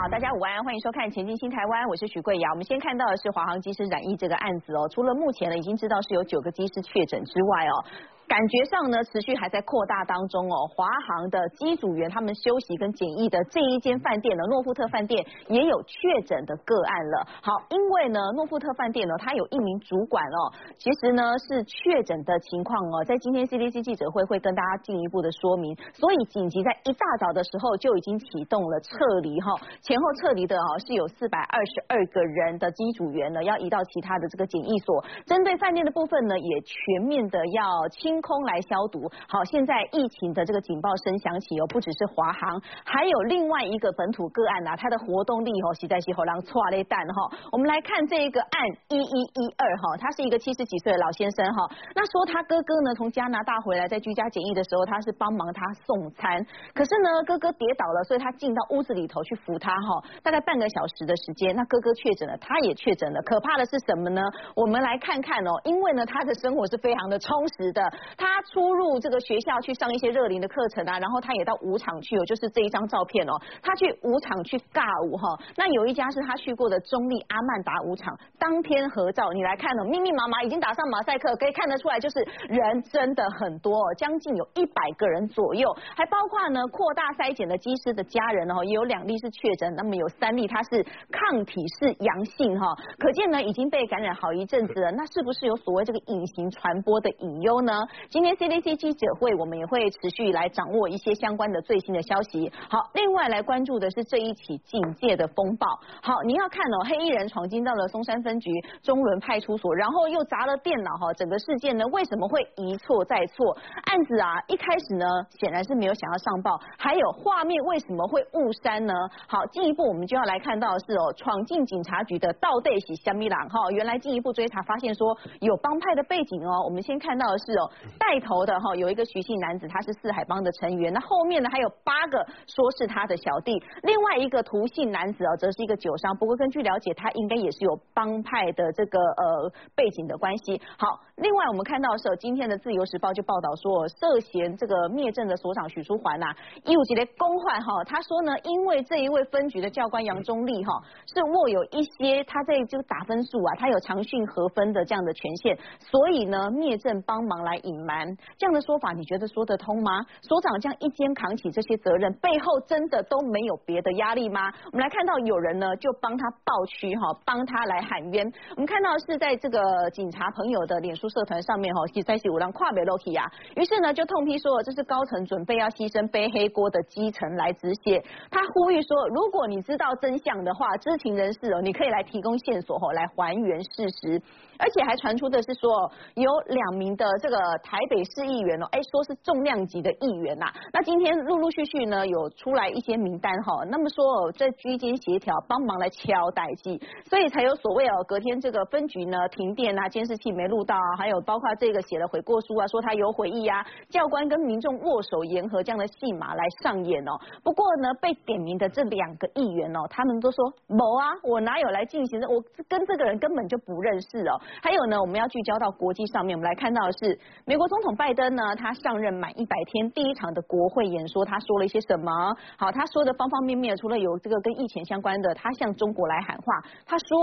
好，大家午安，欢迎收看《前进新台湾》，我是许桂瑶。我们先看到的是华航机师染疫这个案子哦，除了目前呢已经知道是有九个机师确诊之外哦。感觉上呢，持续还在扩大当中哦。华航的机组员他们休息跟检疫的这一间饭店呢，诺富特饭店也有确诊的个案了。好，因为呢，诺富特饭店呢，它有一名主管哦，其实呢是确诊的情况哦，在今天 CDC 记者会会跟大家进一步的说明，所以紧急在一大早的时候就已经启动了撤离哈，前后撤离的哦是有四百二十二个人的机组员呢，要移到其他的这个检疫所。针对饭店的部分呢，也全面的要清。空来消毒。好，现在疫情的这个警报声响起哦，不只是华航，还有另外一个本土个案呐，它的活动力哦，实在是好让错了蛋哈。我们来看这一个案一一一二哈，他是一个七十几岁的老先生哈。那说他哥哥呢从加拿大回来，在居家检疫的时候，他是帮忙他送餐，可是呢哥哥跌倒了，所以他进到屋子里头去扶他哈，大概半个小时的时间，那哥哥确诊了，他也确诊了。可怕的是什么呢？我们来看看哦，因为呢他的生活是非常的充实的。他出入这个学校去上一些热灵的课程啊，然后他也到舞场去哦，就是这一张照片哦，他去舞场去尬舞哈。那有一家是他去过的中立阿曼达舞场，当天合照，你来看哦，密密麻麻已经打上马赛克，可以看得出来就是人真的很多，将近有一百个人左右，还包括呢扩大筛检的机师的家人哦，也有两例是确诊，那么有三例他是抗体是阳性哈，可见呢已经被感染好一阵子了，那是不是有所谓这个隐形传播的隐忧呢？今天 CDC 记者会，我们也会持续来掌握一些相关的最新的消息。好，另外来关注的是这一起警戒的风暴。好，你要看哦，黑衣人闯进到了松山分局中仑派出所，然后又砸了电脑哈。整个事件呢，为什么会一错再错？案子啊，一开始呢，显然是没有想要上报。还有画面为什么会误删呢？好，进一步我们就要来看到的是哦，闯进警察局的倒队喜香米朗哈。原来进一步追查发现说有帮派的背景哦。我们先看到的是哦。带头的哈有一个徐姓男子，他是四海帮的成员。那后面呢还有八个说是他的小弟，另外一个涂姓男子哦，则是一个酒商。不过根据了解，他应该也是有帮派的这个呃背景的关系。好，另外我们看到是今天的自由时报就报道说，涉嫌这个灭证的所长许淑环呐，一五级的公患哈，他说呢，因为这一位分局的教官杨忠立哈是握有一些他在这个打分数啊，他有长训合分的这样的权限，所以呢灭证帮忙来隐瞒。这样的说法，你觉得说得通吗？所长这样一肩扛起这些责任，背后真的都没有别的压力吗？我们来看到有人呢，就帮他抱屈哈，帮他来喊冤。我们看到是在这个警察朋友的脸书社团上面哈，在写五郎跨北 Loki 啊，于是呢就痛批说这是高层准备要牺牲背黑锅的基层来止血。他呼吁说，如果你知道真相的话，知情人士哦，你可以来提供线索哈，来还原事实。而且还传出的是说，有两名的这个台北市议员哦，哎，说是重量级的议员呐。那今天陆陆续续呢，有出来一些名单哈。那么说在居间协调，帮忙来敲代机，所以才有所谓哦，隔天这个分局呢停电啊，监视器没录到啊，还有包括这个写了悔过书啊，说他有悔意啊，教官跟民众握手言和这样的戏码来上演哦。不过呢，被点名的这两个议员哦，他们都说某啊，我哪有来进行的，我跟这个人根本就不认识哦。还有呢，我们要聚焦到国际上面，我们来看到的是美国总统拜登呢，他上任满一百天第一场的国会演说，他说了一些什么？好，他说的方方面面，除了有这个跟疫情相关的，他向中国来喊话，他说，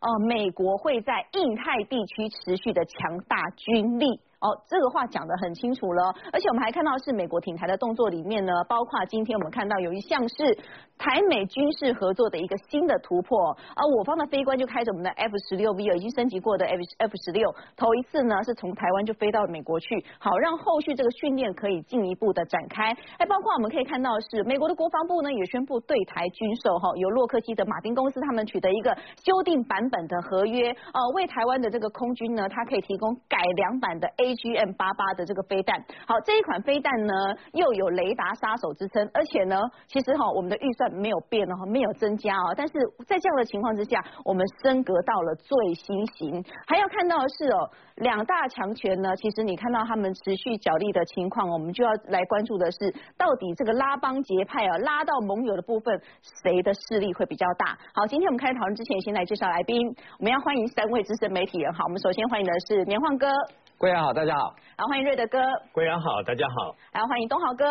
呃，美国会在印太地区持续的强大军力。哦，这个话讲得很清楚了，而且我们还看到是美国挺台的动作里面呢，包括今天我们看到有一项是台美军事合作的一个新的突破，而我方的飞官就开着我们的 F 十六 V 已经升级过的 F F 十六，头一次呢是从台湾就飞到美国去，好让后续这个训练可以进一步的展开。还包括我们可以看到是美国的国防部呢也宣布对台军售，哈，由洛克希德马丁公司他们取得一个修订版本的合约，呃，为台湾的这个空军呢，它可以提供改良版的 A。G M 八八的这个飞弹，好，这一款飞弹呢又有雷达杀手之称，而且呢，其实哈我们的预算没有变哦，没有增加哦，但是在这样的情况之下，我们升格到了最新型。还要看到的是哦，两大强权呢，其实你看到他们持续角力的情况，我们就要来关注的是，到底这个拉帮结派啊，拉到盟友的部分，谁的势力会比较大？好，今天我们开始讨论之前，先来介绍来宾，我们要欢迎三位资深媒体人。好，我们首先欢迎的是年晃哥。贵阳好，大家好。好，欢迎瑞德哥。贵阳好，大家好。来欢迎东豪哥。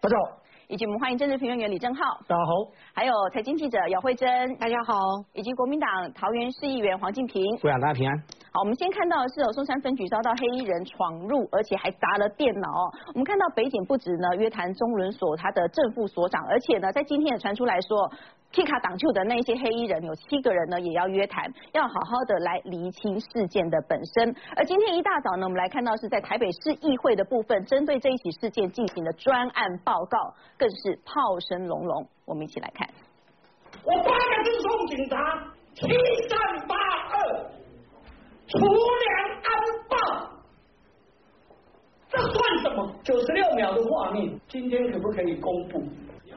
大家好。以及我们欢迎政治评论员李正浩，大家好；还有财经记者姚慧珍，大家好；以及国民党桃园市议员黄敬平，贵阳大家平安。好，我们先看到的是有，松山分局遭到黑衣人闯入，而且还砸了电脑。我们看到北检不止呢约谈中伦所他的正副所长，而且呢在今天也传出来说。皮卡党旧的那些黑衣人有七个人呢，也要约谈，要好好的来厘清事件的本身。而今天一大早呢，我们来看到是在台北市议会的部分，针对这一起事件进行的专案报告，更是炮声隆隆。我们一起来看。我八个字送警察：七三八二，除粮安报。这算什么？九十六秒的画面，今天可不可以公布？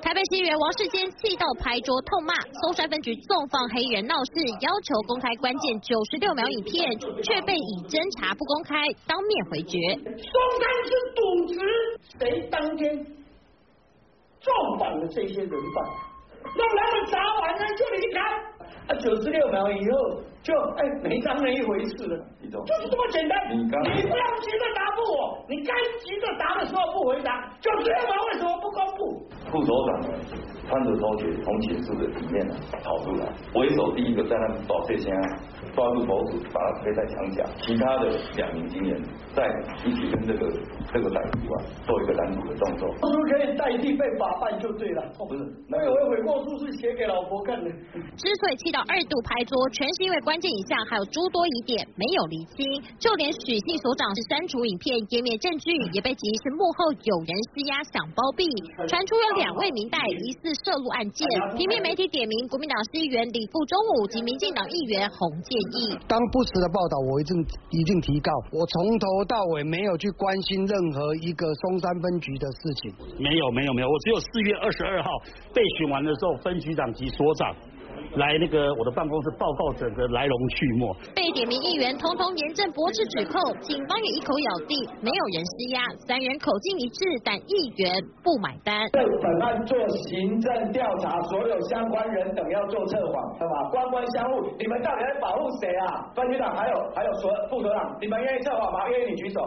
台北市议员王世坚气到拍桌痛骂，松山分局纵放黑人闹事，要求公开关键九十六秒影片，却被以侦查不公开当面回绝。松山是渎职，谁当天撞反了这些人犯，让他们砸完了就离开。啊，九十六秒以后就哎没当那一回事了，就是这么简单。你不要急着答复我，你该急着答的时候不回答，九十六秒为什么不公布？副所长呢穿着拖鞋从寝室的里面呢跑出来，为首第一个在那把这些抓住头子，把他推在墙角，其他的两名警员在一起跟这个这个歹徒啊做一个拦阻的动作。是不是可以代替被法办就对了？哦不是，那个我悔过书是写给老婆看的。之所以气到二度拍桌，全是因为关键影像还有诸多疑点没有厘清，就连许姓所长是删除影片湮灭证据，也被指是幕后有人施压想包庇，传出有两位明代疑似涉入案件，平面媒体点名国民党市议员李富中武及民进党议员洪建当不实的报道，我一定一定提告。我从头到尾没有去关心任何一个松山分局的事情。没有没有没有，我只有四月二十二号被询完的时候，分局长及所长。来那个我的办公室报告整个来龙去脉。被点名议员通通严正驳斥指控，警方也一口咬定没有人施压，三人口径一致，但议员不买单。对本案做行政调查，所有相关人等要做测谎，对吧？官官相护，你们到底在保护谁啊？分局长还有还有所副所长，你们愿意测谎吗？愿意你举手。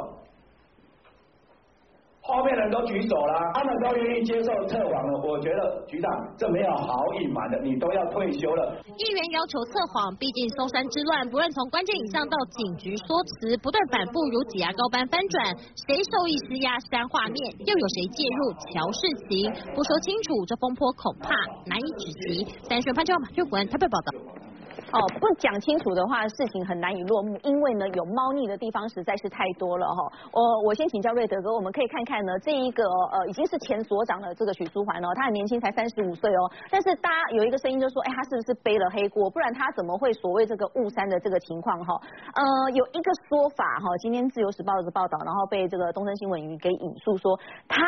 后面人都举手了，他们都愿意接受测谎了。我觉得局长这没有好隐瞒的，你都要退休了。议员要求测谎，毕竟松山之乱，不论从关键影像到警局说辞，不断反复如挤牙膏般翻转，谁受益施压删画面，又有谁介入乔事情？不说清楚，这风波恐怕难以止息。三选潘秋马、岳福文台北报道。哦，不讲清楚的话，事情很难以落幕，因为呢，有猫腻的地方实在是太多了哈。我我先请教瑞德哥，我们可以看看呢，这一个呃已经是前所长的这个许淑环哦，他很年轻，才三十五岁哦。但是大家有一个声音就说，哎，他是不是背了黑锅？不然他怎么会所谓这个误删的这个情况哈？呃，有一个说法哈，今天自由时报的报道，然后被这个东森新闻给引述说，他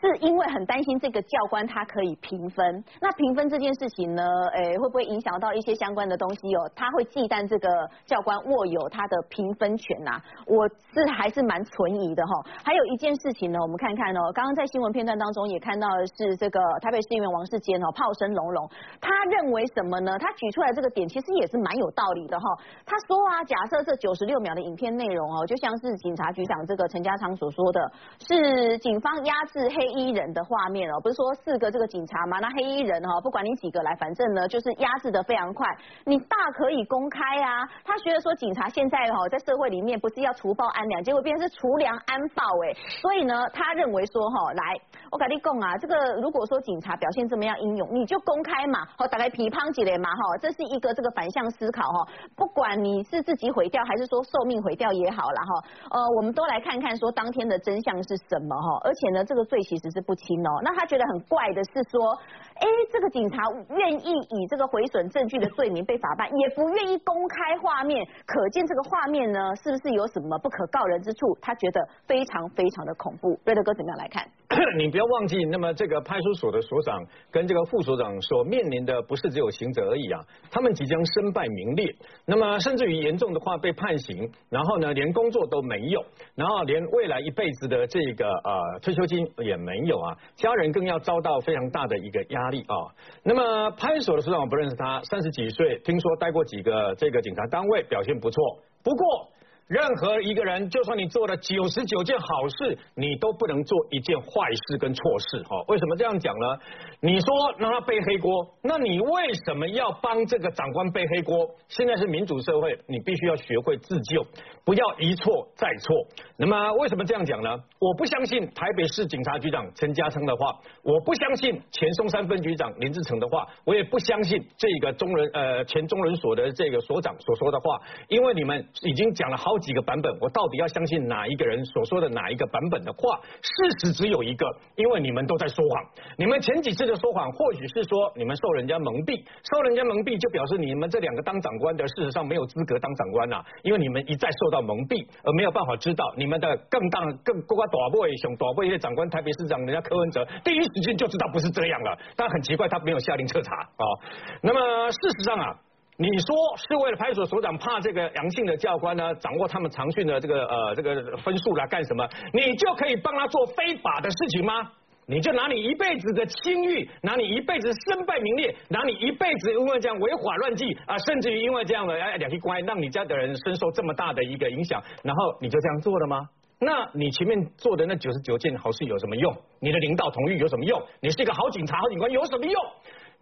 是因为很担心这个教官他可以评分，那评分这件事情呢，哎，会不会影响到一些相关的东西？西哦，他会忌惮这个教官握有他的评分权呐，我是还是蛮存疑的哈。还有一件事情呢，我们看看哦，刚刚在新闻片段当中也看到的是这个台北市议员王世坚哦，炮声隆隆，他认为什么呢？他举出来这个点其实也是蛮有道理的哈。他说啊，假设这九十六秒的影片内容哦，就像是警察局长这个陈家昌所说的，是警方压制黑衣人的画面哦，不是说四个这个警察嘛，那黑衣人哈，不管你几个来，反正呢就是压制的非常快，你。大可以公开啊！他觉得说警察现在哈在社会里面不是要除暴安良，结果变成是除良安暴哎，所以呢，他认为说哈，来我跟你讲啊，这个如果说警察表现这么样英勇，你就公开嘛，好打开皮乓起来嘛哈，这是一个这个反向思考哈，不管你是自己毁掉还是说寿命毁掉也好了哈，呃，我们都来看看说当天的真相是什么哈，而且呢，这个罪其实是不轻哦，那他觉得很怪的是说。哎，这个警察愿意以这个毁损证据的罪名被法办，也不愿意公开画面，可见这个画面呢，是不是有什么不可告人之处？他觉得非常非常的恐怖。瑞德哥怎么样来看？你不要忘记，那么这个派出所的所长跟这个副所长所面临的不是只有刑责而已啊，他们即将身败名裂，那么甚至于严重的话被判刑，然后呢连工作都没有，然后连未来一辈子的这个呃退休金也没有啊，家人更要遭到非常大的一个压力啊。那么派出所的所长我不认识他，三十几岁，听说待过几个这个警察单位，表现不错，不过。任何一个人，就算你做了九十九件好事，你都不能做一件坏事跟错事。哈，为什么这样讲呢？你说让他背黑锅，那你为什么要帮这个长官背黑锅？现在是民主社会，你必须要学会自救，不要一错再错。那么为什么这样讲呢？我不相信台北市警察局长陈家昌的话，我不相信前松山分局长林志成的话，我也不相信这个中人呃前中人所的这个所长所说的话，因为你们已经讲了好几个版本，我到底要相信哪一个人所说的哪一个版本的话？事实只有一个，因为你们都在说谎。你们前几次的说谎，或许是说你们受人家蒙蔽，受人家蒙蔽就表示你们这两个当长官的事实上没有资格当长官呐，因为你们一再受到蒙蔽，而没有办法知道你们的更大更更大位熊大位一些长官，台北市长人家柯文哲第一时间就知道不是这样了，但很奇怪他没有下令彻查啊。那么事实上啊，你说是为了派出所所长怕这个阳性的教官呢掌握他们长训的这个呃这个分数来干什么？你就可以帮他做非法的事情吗？你就拿你一辈子的清誉，拿你一辈子身败名裂，拿你一辈子因为这样违法乱纪啊，甚至于因为这样的哎两极关，让你家的人深受这么大的一个影响，然后你就这样做了吗？那你前面做的那九十九件好事有什么用？你的领导同意有什么用？你是一个好警察、好警官有什么用？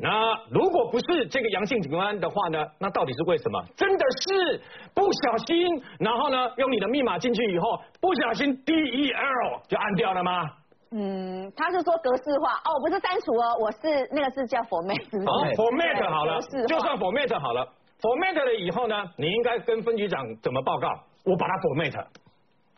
那如果不是这个阳性警官的话呢？那到底是为什么？真的是不小心，然后呢，用你的密码进去以后，不小心 D E L 就按掉了吗？嗯，他是说格式化哦，不是删除哦，我是那个是叫 format，好 format 好了就算 format 好了，format 了以后呢，你应该跟分局长怎么报告？我把它 format，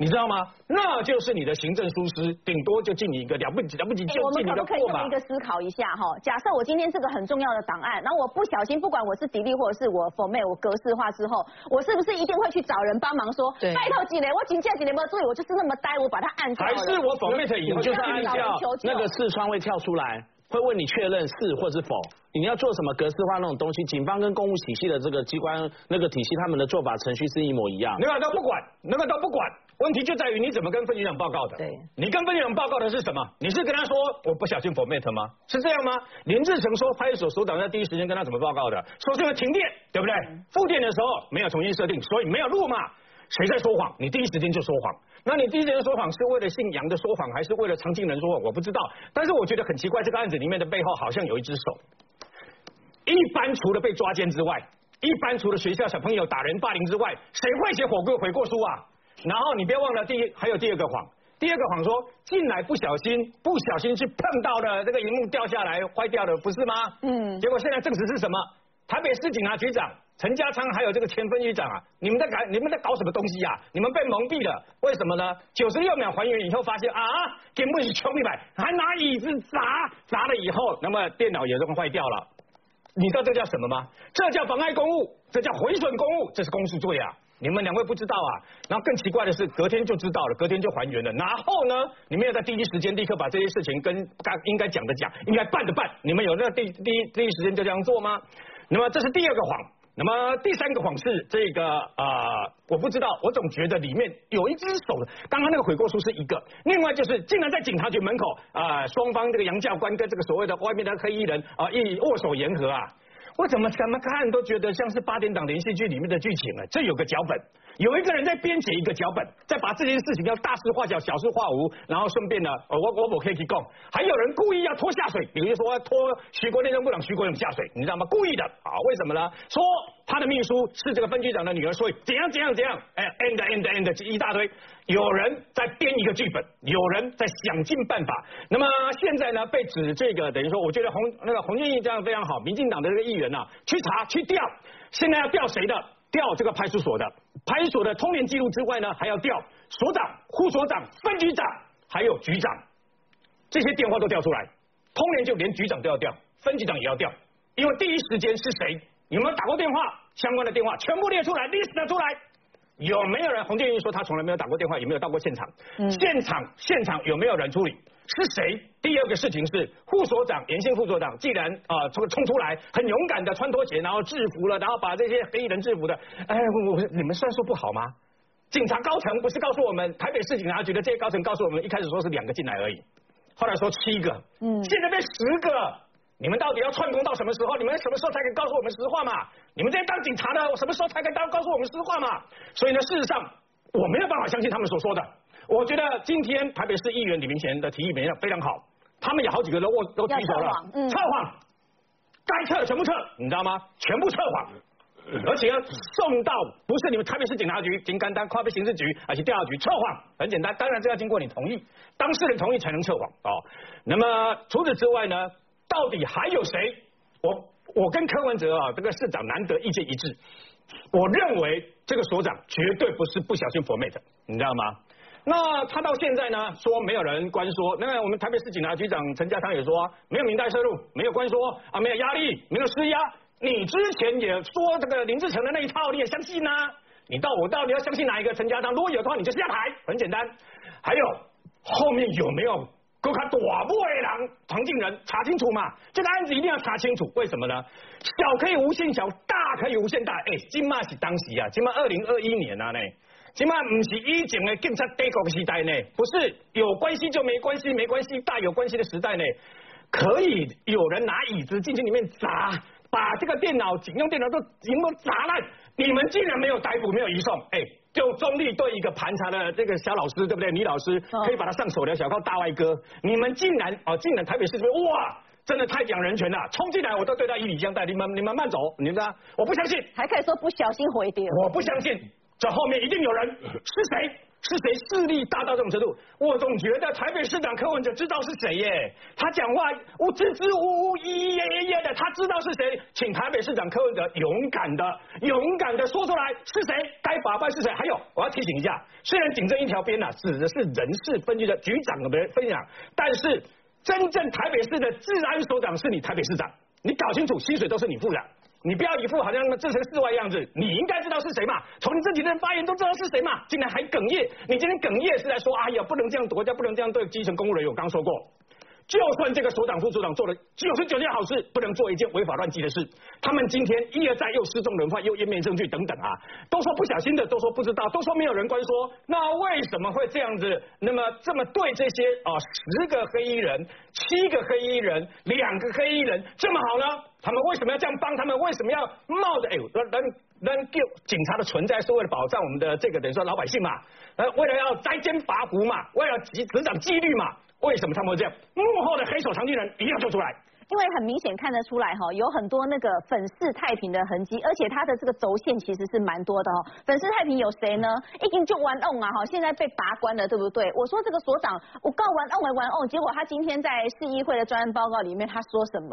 你知道吗？那就是你的行政疏失，顶多就进你一个了不起了不起就哎我们可不可以用一。个思考一下哈？假设我今天是个很重要的档案，然后我不小心，不管我是 delete 或者是我 format 我格式化之后，我是不是一定会去找人帮忙说，对拜托几年，我请假几年没有注意，我就是那么呆，我把它按。还是我 format 以就是按照求那个视窗会跳出来，会问你确认是或是否。你要做什么格式化那种东西，警方跟公务体系的这个机关那个体系，他们的做法程序是一模一样。那个都不管，那个都不管。问题就在于你怎么跟分局长报告的。对，你跟分局长报告的是什么？你是跟他说我不小心 format 吗？是这样吗？林志成说派出所所长在第一时间跟他怎么报告的？说这个停电，对不对？复电的时候没有重新设定，所以没有录嘛。谁在说谎？你第一时间就说谎。那你第一时间说谎是为了姓杨的说谎，还是为了常进人说谎？我不知道。但是我觉得很奇怪，这个案子里面的背后好像有一只手。一般除了被抓奸之外，一般除了学校小朋友打人霸凌之外，谁会写火锅悔过书啊？然后你不要忘了第一还有第二个谎，第二个谎说进来不小心不小心去碰到了这个荧幕掉下来坏掉了，不是吗？嗯结果现在证实是什么？台北市警察局长陈家昌还有这个前分局长啊，你们在搞你们在搞什么东西呀、你们被蒙蔽了，为什么呢？九十六秒还原以后发现啊，根本是穷一百，还拿椅子砸砸了以后，那么电脑也弄坏掉了。你知道这叫什么吗？这叫妨碍公务，这叫毁损公务，这是公诉罪啊！你们两位不知道啊？然后更奇怪的是，隔天就知道了，隔天就还原了。然后呢，你们要在第一时间立刻把这些事情跟该应该讲的讲，应该办的办。你们有那第第一第一时间就这样做吗？那么这是第二个谎。那么第三个谎是这个啊、我不知道，我总觉得里面有一只手。刚刚那个悔过书是一个，另外就是竟然在警察局门口啊、双方这个杨教官跟这个所谓的外面的黑衣人啊、一握手言和啊。我怎么怎么看都觉得像是八点档连续剧里面的剧情啊！这有个脚本，有一个人在编写一个脚本，在把这件事情要大事化小，小事化无，然后顺便呢，呃我我我可以去供，还有人故意要拖下水，比如说拖徐国内政部长徐国勇下水，你知道吗？故意的啊！为什么呢？说他的秘书是这个分局长的女儿，所以怎样怎样怎样，哎，end end end 一大堆，有人在编一个剧本，有人在想尽办法。那么现在呢，被指这个等于说，我觉得洪那个洪建义这样非常好，民进党的这个议员呐、去查去调，现在要调谁的？调这个派出所的，派出所的通联记录之外呢，还要调所长、副所长、分局长，还有局长，这些电话都调出来。通联就连局长都要调，分局长也要调，因为第一时间是谁？有没有打过电话？相关的电话全部列出来，list 出来。有没有人？洪建议说他从来没有打过电话，也没有到过现场。现场现场有没有人处理？是谁？第二个事情是副所长严姓副所长，既然啊这个冲出来，很勇敢的穿拖鞋，然后制服了，然后把这些黑衣人制服的，哎，我我你们算数不好吗？警察高层不是告诉我们，台北市警察局的这些高层告诉我们，一开始说是两个进来而已，后来说七个，嗯现在变十个。你们到底要串通到什么时候？你们什么时候才肯告诉我们实话嘛？你们这些当警察的，我什么时候才肯当告诉我们实话嘛？所以呢，事实上我没有办法相信他们所说的。我觉得今天台北市议员李明贤的提议非常非常好，他们有好几个都握都举手了要测谎，嗯测谎，该测的全部撤，你知道吗？全部撤谎。而且要送到不是你们台北市警察局、警干单、跨北刑事局，而是调查局测谎，很简单，当然这要经过你同意，当事人同意才能测谎哦。那么除此之外呢，到底还有谁？我我跟柯文哲啊，这个市长难得意见一致，我认为这个所长绝对不是不小心 format，你知道吗？那他到现在呢，说没有人关说，那我们台北市警察局长陈家昌也说，没有明代摄入，没有关说啊，没有压力，没有施压。你之前也说这个林志成的那一套，你也相信呐、你到我到底要相信哪一个陈家昌？如果有的话，你就下台，很简单。还有后面有没有够他大不为人唐敬仁查清楚嘛？这个案子一定要查清楚，为什么呢？小可以无限小，大可以无限大。哎，今嘛是当时啊，今嘛二零二一年啊呢。起码不是以前的警察帝国时代呢，不是有关系就没关系，没关系大有关系的时代呢，可以有人拿椅子进去里面砸，把这个电脑、警用电脑都全部砸烂，你们竟然没有逮捕，没有移送，哎，就中立对一个盘查的这个小老师，对不对？女老师可以把他上手镣小靠大外哥，你们竟然哦，竟然台北市这边哇！真的太讲人权了，冲进来我都对他以礼相待，你们你们慢走，你们啊，我不相信，还可以说不小心回丢。我不相信，这后面一定有人，是谁？是谁势力大到这种程度？我总觉得台北市长柯文哲知道是谁耶，他讲话无支支吾吾、咿咿耶耶的，他知道是谁，请台北市长柯文哲勇敢的、勇敢的说出来是谁，该法办是谁。还有，我要提醒一下，虽然仅这一条边呐、指的是人事分局的局长的分享，但是真正台北市的治安所长是你台北市长，你搞清楚，薪水都是你付的。你不要一副好像那么置身事外的样子，你应该知道是谁嘛？从你这几天发言都知道是谁嘛？竟然还哽咽，你今天哽咽是在说，哎呀，不能这样国家不能这样对基层公务人员。我刚说过，就算这个首长、副首长做了九十九件好事，不能做一件违法乱纪的事。他们今天一而再又失踪人犯，又湮灭证据等等啊，都说不小心的，都说不知道，都说没有人关说，那为什么会这样子？那么这么对这些啊十个黑衣人、七个黑衣人、两个黑衣人这么好呢？他们为什么要这样帮？他们为什么要冒着哎呦，人人人就警察的存在是为了保障我们的这个等于说老百姓嘛，呃，为了要摘奸拔胡嘛，为了执执掌纪律嘛，为什么他们会这样？幕后的黑手藏进人一定要救出来。因为很明显看得出来哈，有很多那个粉饰太平的痕迹，而且它的这个轴线其实是蛮多的哦。粉饰太平有谁呢？已经就玩 on 啊哈，现在被拔关了，对不对？我说这个所长我告玩 on 为玩 on，结果他今天在市议会的专案报告里面他说什么？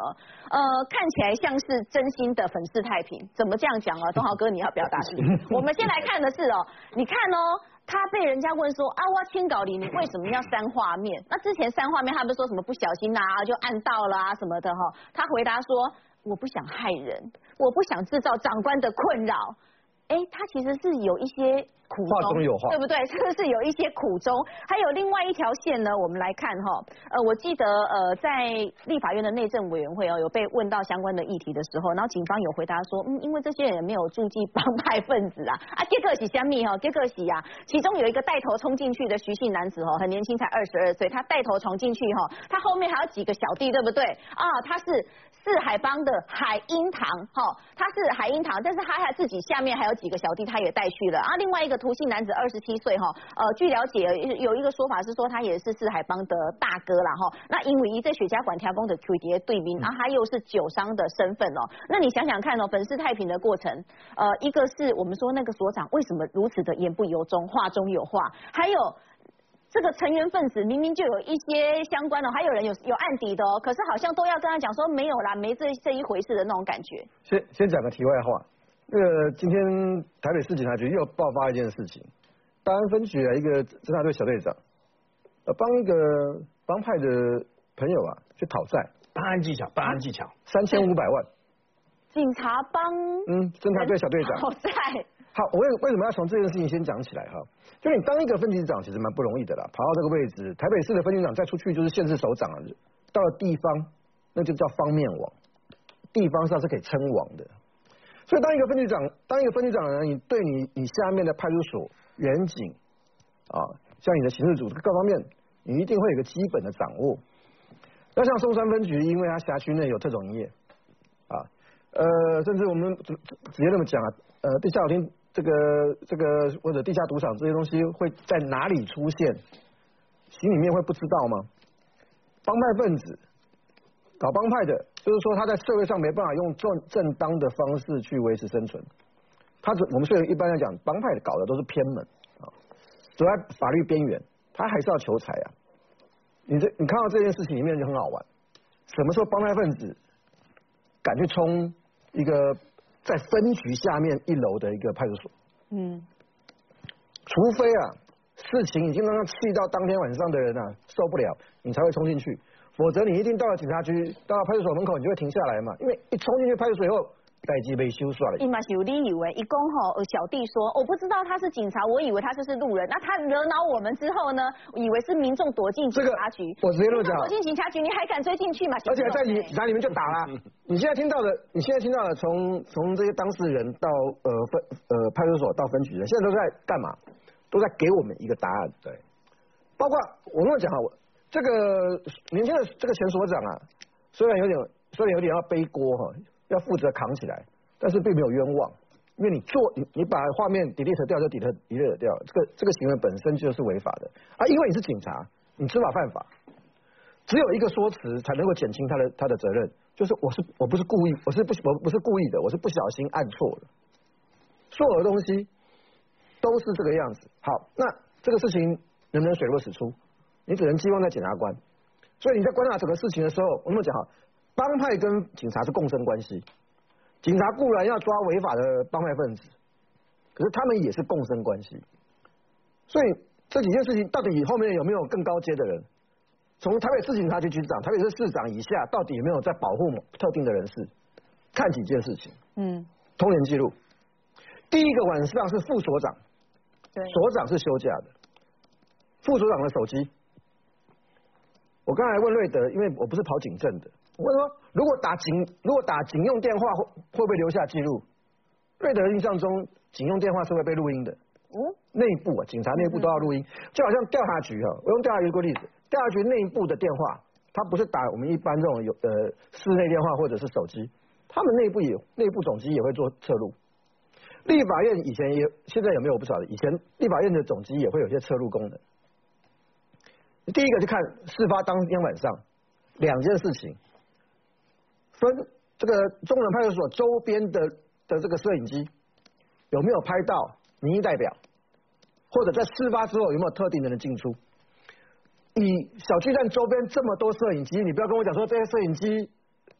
呃，看起来像是真心的粉饰太平，怎么这样讲啊？东豪哥你要表达什么？我们先来看的是哦，你看哦。他被人家问说啊，我清稿里你为什么要删画面？那之前删画面，他们说什么不小心呐、就按到了啊什么的哈？他回答说，我不想害人，我不想制造长官的困扰。哎，他其实是有一些苦衷，话中有话对不对？是不是有一些苦衷？还有另外一条线呢，我们来看哈，呃，我记得呃，在立法院的内政委员会哦，有被问到相关的议题的时候，然后警方有回答说，嗯，因为这些人没有注记帮派分子啊，啊，杰克喜香蜜哈，杰克喜呀，其中有一个带头冲进去的徐姓男子哦，很年轻，才二十二岁，他带头闯进去哈，他后面还有几个小弟，对不对？啊，他是。四海帮的海英堂，哈，他是海英堂，但是他还自己下面还有几个小弟，他也带去了啊。另外一个涂姓男子二十七岁，哈，呃，据了解有一个说法是说他也是四海帮的大哥啦，哈。那因为一在雪茄馆调工的 Q 碟对名，然后他又是酒商的身份哦。那你想想看哦，粉饰太平的过程，呃，一个是我们说那个所长为什么如此的言不由衷，话中有话，还有。这个成员分子明明就有一些相关的，还有人有有案底的哦，可是好像都要跟他讲说没有啦，没这这一回事的那种感觉。先先讲个题外话，那个今天台北市警察局又爆发一件事情，大安分局啊一个侦查队小队长，呃帮一个帮派的朋友啊去讨债，办案技巧，办案技巧，三千五百万，警察帮嗯，侦查队小队长。讨债，好，我为为什么要从这件事情先讲起来哈？就你当一个分局长其实蛮不容易的啦，爬到这个位置，台北市的分局长再出去就是县市首长了，到了地方那就叫方面网，地方上是可以称王的。所以当一个分局长，当一个分局长呢，你对你你下面的派出所、远警啊，像你的刑事组各方面，你一定会有个基本的掌握。那像松山分局，因为它辖区内有特种营业啊，呃，甚至我们直直接这么讲啊，呃，地下小天这个这个或者地下赌场这些东西会在哪里出现，心里面会不知道吗？帮派分子搞帮派的，就是说他在社会上没办法用正正当的方式去维持生存。他只我们虽然一般来讲，帮派搞的都是偏门啊，走在法律边缘，他还是要求财啊。你这你看到这件事情里面就很好玩，什么时候帮派分子敢去冲一个在分局下面一楼的一个派出所？嗯，除非啊事情已经让他气到当天晚上的人啊受不了，你才会冲进去，否则你一定到了警察局，到了派出所门口，你就会停下来嘛，因为一冲进去派出所以后。代机被修算了。伊嘛是有理以为，一公吼小弟说，我不知道他是警察，我以为他就是路人。那他惹恼我们之后呢，以为是民众躲进警察局。我直接就讲，躲进警察局，你还敢追进去吗？而且在你哪里面就打了。你现在听到的，你现在听到的，从从这些当事人到呃分呃派出所到分局的，现在都在干嘛？都在给我们一个答案。对，包括我跟我讲啊，我这个年轻的这个前所长啊，虽然有点虽然有点要背锅哈。要负责扛起来，但是并没有冤枉，因为你做你你把画面 delete 掉就 delete delete 掉，这个这个行为本身就是违法的啊！因为你是警察，你知法犯法，只有一个说辞才能够减轻他的他的责任，就是我是我不是故意，我是不我不是故意的，我是不小心按错了，所有的东西都是这个样子。好，那这个事情能不能水落石出？你只能寄望在检察官。所以你在观察整个事情的时候，我们讲哈。帮派跟警察是共生关系，警察固然要抓违法的帮派分子，可是他们也是共生关系。所以这几件事情到底后面有没有更高阶的人？从台北市警察局局长、台北市市长以下，到底有没有在保护特定的人士？看几件事情。嗯。通联记录，第一个晚上是副所长，所长是休假的，副所长的手机。我刚才问瑞德，因为我不是跑警政的。我说，如果打警，如果打警用电话会会不会留下记录？瑞德印象中，警用电话是会被录音的。哦，内部啊，警察内部都要录音，就好像调查局哈，我用调查局做例子，调查局内部的电话，它不是打我们一般这种有呃室内电话或者是手机，他们内部也内部总机也会做测录。立法院以前也现在有没有我不晓得，以前立法院的总机也会有些测录功能。第一个就看事发当天晚上两件事情。分这个中仑派出所周边的的这个摄影机有没有拍到民意代表，或者在事发之后有没有特定的人进出？以小巨蛋周边这么多摄影机，你不要跟我讲说这些摄影机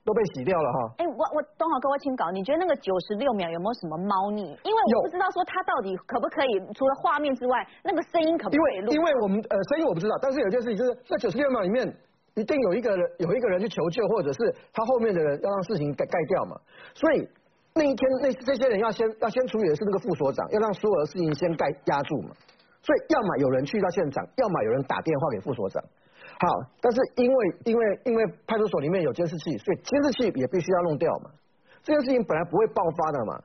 都被洗掉了哈。哎，我我东豪哥，我请稿，你觉得那个九十六秒有没有什么猫腻？因为我不知道说他到底可不可以，除了画面之外，那个声音可不可以录？因为我们呃声音我不知道，但是有件事情就是那九十六秒里面。一定有一个人有一个人去求救，或者是他后面的人要让事情盖盖掉嘛。所以那一天那这些人要先要先处理的是那个副所长，要让所有的事情先盖压住嘛。所以要么有人去到现场，要么有人打电话给副所长。好，但是因为因为因为派出所里面有监视器，所以监视器也必须要弄掉嘛。这件事情本来不会爆发的嘛，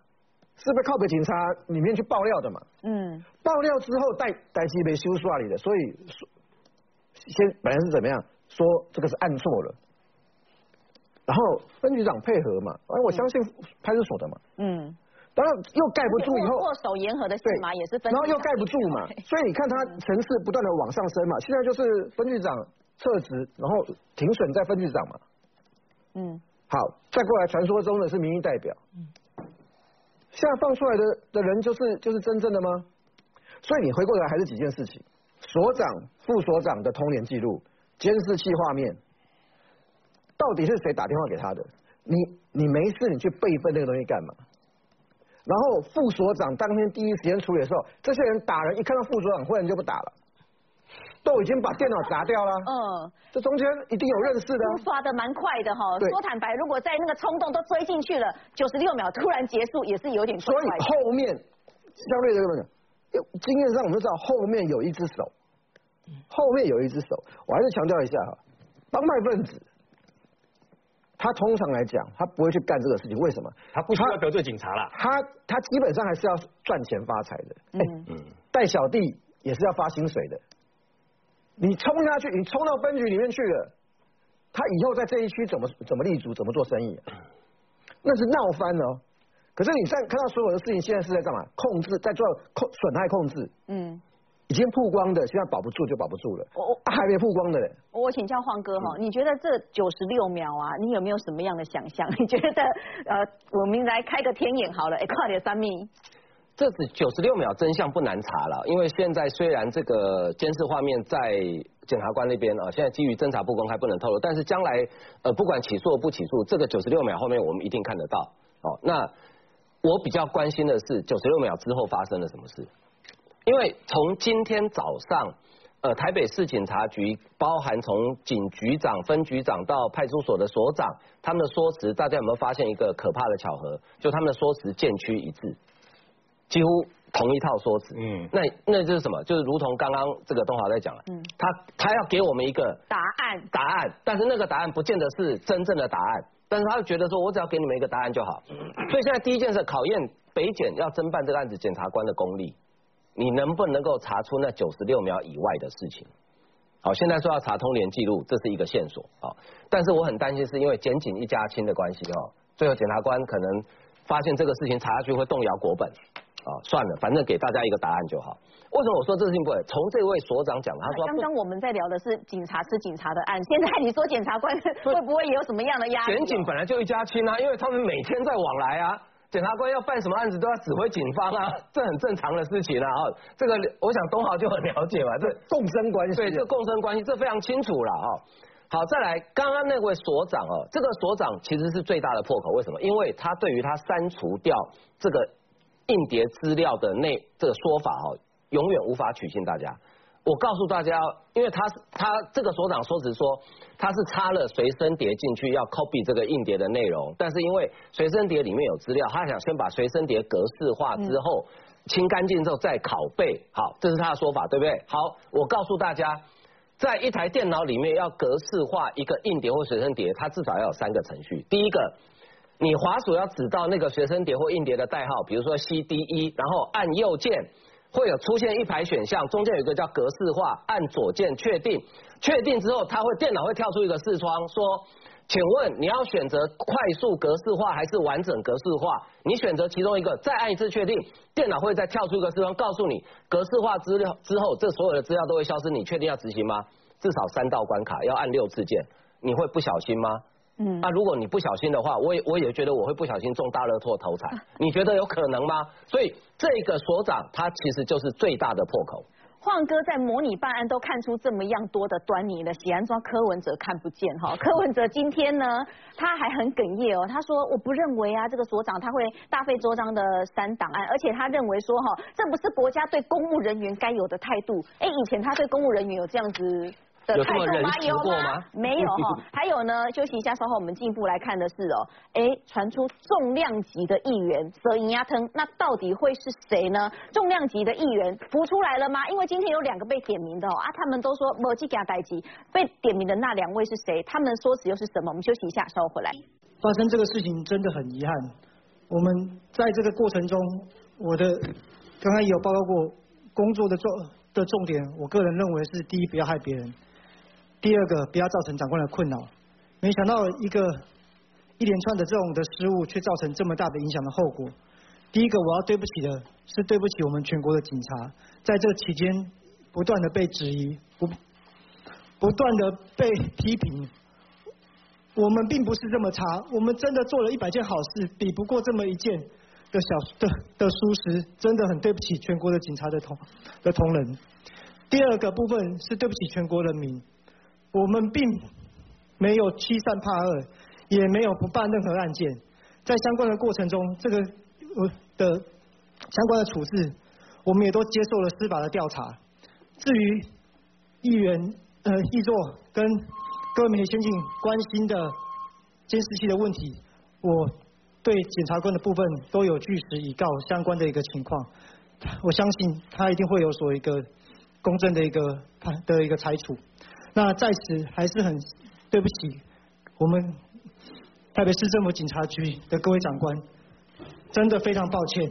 是被靠北警察里面去爆料的嘛。嗯。爆料之后带带机被修刷里的，所以先本来是怎么样？说这个是按错了，然后分局长配合嘛，而我相信派出所的嘛，嗯，当然又盖不住以后握手言和的戏码也是分，然后又盖不住嘛，所以你看他层次不断的往上升嘛，现在就是分局长撤职，然后停损在分局长嘛，嗯，好，再过来传说中的是民意代表，嗯，现在放出来的的人就是就是真正的吗？所以你回过来还是几件事情，所长、副所长的通联记录。监视器画面，到底是谁打电话给他的？你你没事，你去备份那个东西干嘛？然后副所长当天第一时间处理的时候，这些人打人，一看到副所长，忽然就不打了，都已经把电脑砸掉了。嗯，这中间一定有认识的。刷的蛮快的哈。说坦白，如果在那个冲动都追进去了，九十六秒突然结束，也是有点。所以后面相对这个问经验上我们知道后面有一只手。后面有一只手，我还是强调一下哈，帮派分子，他通常来讲，他不会去干这个事情，为什么？他不需要得罪警察了，他他基本上还是要赚钱发财的，嗯嗯，带小弟也是要发薪水的，你冲下去，你冲到分局里面去了，他以后在这一区怎么怎么立足，怎么做生意，那是闹翻了，可是你在看到所有的事情，现在是在干嘛？控制，在做控损害控制。嗯。已经曝光的，现在保不住就保不住了。我我还没曝光的嘞。我请教晃哥哈，你觉得这九十六秒啊，你有没有什么样的想象？你觉得呃，我们来开个天眼好了，哎，快点三米。这是九十六秒真相不难查了，因为现在虽然这个监视画面在检察官那边啊，现在基于侦查不公开不能透露，但是将来呃不管起诉不起诉，这个九十六秒后面我们一定看得到。哦，那我比较关心的是九十六秒之后发生了什么事。因为从今天早上，呃，台北市警察局包含从警局长、分局长到派出所的所长，他们的说辞，大家有没有发现一个可怕的巧合？就他们的说辞渐趋一致，几乎同一套说辞。嗯，那那就是什么？就是如同刚刚这个东华在讲了，嗯，他他要给我们一个答案，答案，但是那个答案不见得是真正的答案，但是他觉得说我只要给你们一个答案就好。所以现在第一件事考验北检要侦办这个案子检察官的功力。你能不能够查出那九十六秒以外的事情？好，现在说要查通联记录，这是一个线索啊。但是我很担心，是因为检警一家亲的关系哦，最后检察官可能发现这个事情查下去会动摇国本啊。算了，反正给大家一个答案就好。为什么我说这事情不会？从这位所长讲，他说刚刚我们在聊的是警察是警察的案，现在你说检察官 会不会也有什么样的压力？检警本来就一家亲啊，因为他们每天在往来啊。检察官要办什么案子都要指挥警方啊，这很正常的事情啊。这个我想东豪就很了解嘛，这共生关系。对，这共生关系这非常清楚了啊。好，再来，刚刚那位所长哦，这个所长其实是最大的破口，为什么？因为他对于他删除掉这个硬碟资料的那这个说法哦，永远无法取信大家。我告诉大家，因为他他这个所长说是说他是插了随身碟进去要 copy 这个硬碟的内容，但是因为随身碟里面有资料，他想先把随身碟格式化之后清干净之后再拷贝。好，这是他的说法，对不对？好，我告诉大家，在一台电脑里面要格式化一个硬碟或随身碟，它至少要有三个程序。第一个，你滑鼠要指到那个随身碟或硬碟的代号，比如说 C D E，，然后按右键。会有出现一排选项，中间有一个叫格式化，按左键确定，确定之后，它会电脑会跳出一个视窗，说，请问你要选择快速格式化还是完整格式化？你选择其中一个，再按一次确定，电脑会再跳出一个视窗，告诉你格式化资料之后，这所有的资料都会消失，你确定要执行吗？至少三道关卡，要按六次键，你会不小心吗？嗯，那如果你不小心的话，我也我也觉得我会不小心中大乐透头彩，你觉得有可能吗？所以这个所长他其实就是最大的破口。晃哥在模拟办案都看出这么样多的端倪了，喜安庄柯文哲看不见哈。柯文哲今天呢，他还很哽咽哦，他说我不认为啊，这个所长他会大费周章的删档案，而且他认为说哈，这不是国家对公务人员该有的态度。哎，以前他对公务人员有这样子。有这么人有过吗？没有哈，还有呢，休息一下，稍后我们进一步来看的是哦，哎，传出重量级的议员蛇银压腾，那到底会是谁呢？重量级的议员浮出来了吗？因为今天有两个被点名的哦，啊，他们都说某几家代级被点名的那两位是谁？他们的说辞又是什么？我们休息一下，稍后回来。发生这个事情真的很遗憾，我们在这个过程中，我的刚刚也有报告过工作的重的重点，我个人认为是第一，不要害别人。第二个，不要造成长官的困扰。没想到一个一连串的这种的失误，却造成这么大的影响的后果。第一个，我要对不起的是对不起我们全国的警察，在这期间不断的被质疑，不不断的被批评。我们并不是这么差，我们真的做了一百件好事，比不过这么一件的小的的疏失，真的很对不起全国的警察的同的同仁。第二个部分是对不起全国人民。我们并没有欺善怕恶，也没有不办任何案件，在相关的过程中，这个呃的相关的处置，我们也都接受了司法的调查。至于议员呃议座跟各位媒体先进关心的监视器的问题，我对检察官的部分都有据实以告相关的一个情况，我相信他一定会有所一个公正的一个判的一个裁处。那在此还是很对不起我们台北市政府警察局的各位长官，真的非常抱歉，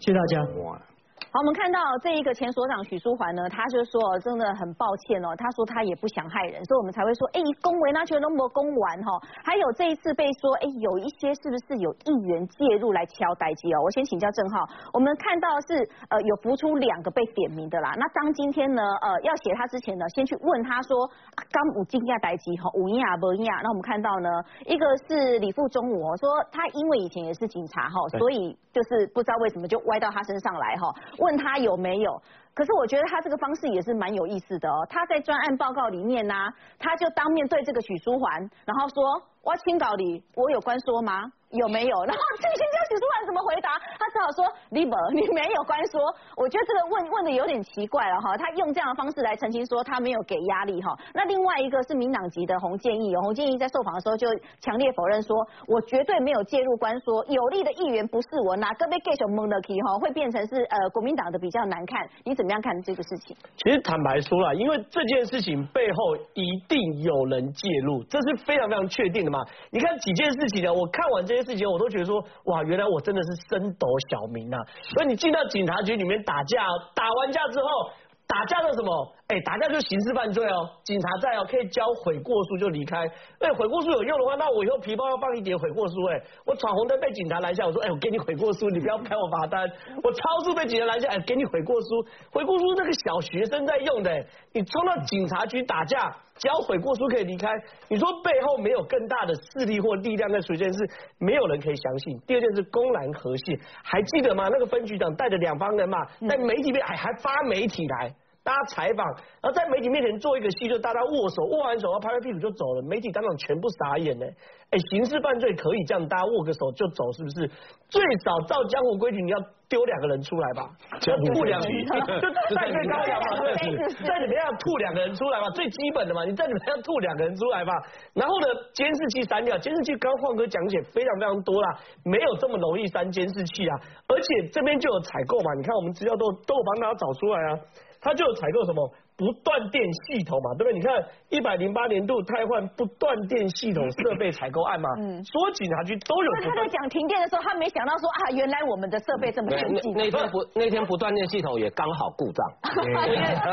谢谢大家。好，我们看到这一个前所长许淑环呢，他就说真的很抱歉哦，他说他也不想害人，所以我们才会说，哎，恭维那全都没恭完哈。还有这一次被说，哎，有一些是不是有议员介入来敲代机哦？我先请教郑浩，我们看到是呃有浮出两个被点名的啦。那当今天呢，呃要写他之前呢，先去问他说，刚五金亚代机哈，五亚不亚？那我们看到呢，一个是李富中武说他因为以前也是警察哈，所以就是不知道为什么就歪到他身上来哈。问他有没有？可是我觉得他这个方式也是蛮有意思的哦。他在专案报告里面呢，他就当面对这个许淑环，然后说：“我清稿里我有关说吗？”有没有？然后这个先叫许书桓怎么回答？他只好说李本，你没有关说。我觉得这个问问的有点奇怪了哈。他用这样的方式来澄清说他没有给压力哈。那另外一个是民党籍的洪建义，洪建义在受访的时候就强烈否认说，我绝对没有介入关说，有利的议员不是我，哪个被 get 蒙的 key 哈，会变成是呃国民党的比较难看。你怎么样看这个事情？其实坦白说了，因为这件事情背后一定有人介入，这是非常非常确定的嘛。你看几件事情呢？我看完这些。事情我都觉得说哇，原来我真的是深斗小民呐！所以你进到警察局里面打架，打完架之后，打架的什么？哎，打架就刑事犯罪哦，警察在哦，可以交悔过书就离开。哎，悔过书有用的话，那我以后皮包要放一叠悔过书。哎，我闯红灯被警察拦下，我说哎，我给你悔过书，你不要开我罚单。我超速被警察拦下，哎，给你悔过书。悔过书那个小学生在用的，你冲到警察局打架，交悔过书可以离开。你说背后没有更大的势力或力量在出现，是没有人可以相信。第二件事公然和谐，还记得吗？那个分局长带着两帮人嘛，在媒体边还还发媒体来。大家采访，然后在媒体面前做一个戏，就大家握手，握完手后拍拍屁股就走了。媒体当场全部傻眼呢。哎，刑事犯罪可以这样，大家握个手就走，是不是？最少照江湖规矩，你要丢两个人出来吧？江湖两，就再最高阳嘛，对，在里面要吐两个人出来嘛，最基本的嘛，你在里面要吐两个人出来吧。然后呢，监视器删掉，监视器刚换哥讲解非常非常多啦，没有这么容易删监视器啊。而且这边就有采购嘛，你看我们资料都都有帮大家找出来啊。他就采购什么？不断电系统嘛，对不对？你看一百零八年度汰换不断电系统设备采购案嘛，嗯，所有警察局都有。他在讲停电的时候，他没想到说啊，原来我们的设备这么先进。那天不那天不断电系统也刚好故障。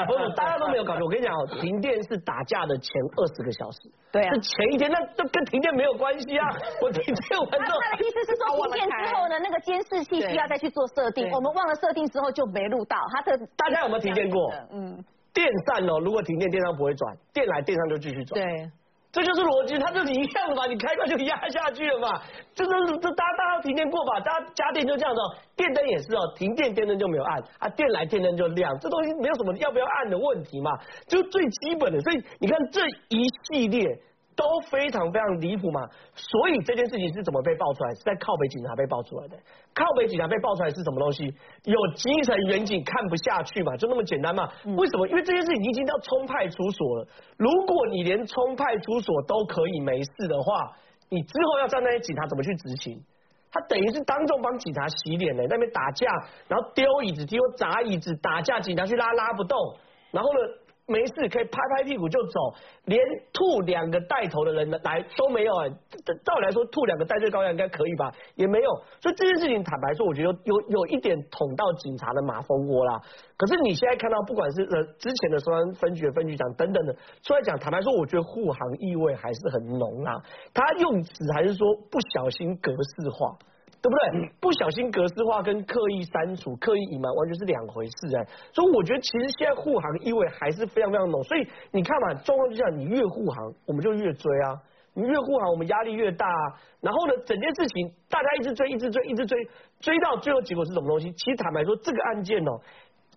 不是，大家都没有搞错。我跟你讲哦，停电是打架的前二十个小时。对啊。是前一天，那都跟停电没有关系啊。我停电完之后。他的意思是说，停电之后呢，那个监视器需要再去做设定，我们忘了设定之后就没录到。他的大家有没有停电过？嗯。电扇哦，如果停电，电扇不会转；电来，电扇就继续转。对，这就是逻辑，它就是一样的嘛。你开关就压下去了嘛。这都是这大家大家停电过吧？大家家电就这样子，哦电灯也是哦，停电电灯就没有按啊，电来电灯就亮。这东西没有什么要不要按的问题嘛，就最基本的。所以你看这一系列。都非常非常离谱嘛，所以这件事情是怎么被爆出来？是在靠北警察被爆出来的。靠北警察被爆出来是什么东西？有基层远景看不下去嘛，就那么简单嘛？为什么？因为这件事已经到冲派出所了。如果你连冲派出所都可以没事的话，你之后要叫那些警察怎么去执行？他等于是当众帮警察洗脸呢，那边打架，然后丢椅子、丢砸椅子，打架警察去拉拉不动，然后呢？没事，可以拍拍屁股就走，连吐两个带头的人来都没有。照理来说，吐两个带罪羔羊应该可以吧？也没有。所以这件事情，坦白说，我觉得有有一点捅到警察的马蜂窝啦。可是你现在看到，不管是呃之前的双安分局的分局长等等的出来讲，坦白说，我觉得护航意味还是很浓啊。他用词还是说不小心格式化。对不对？不小心格式化跟刻意删除、刻意隐瞒完全是两回事哎。所以我觉得其实现在护航意味还是非常非常浓。所以你看嘛，状况就像你越护航，我们就越追啊。你越护航，我们压力越大。啊然后呢，整件事情大家一直追，一直追，一直追，追到最后结果是什么东西？其实坦白说，这个案件哦，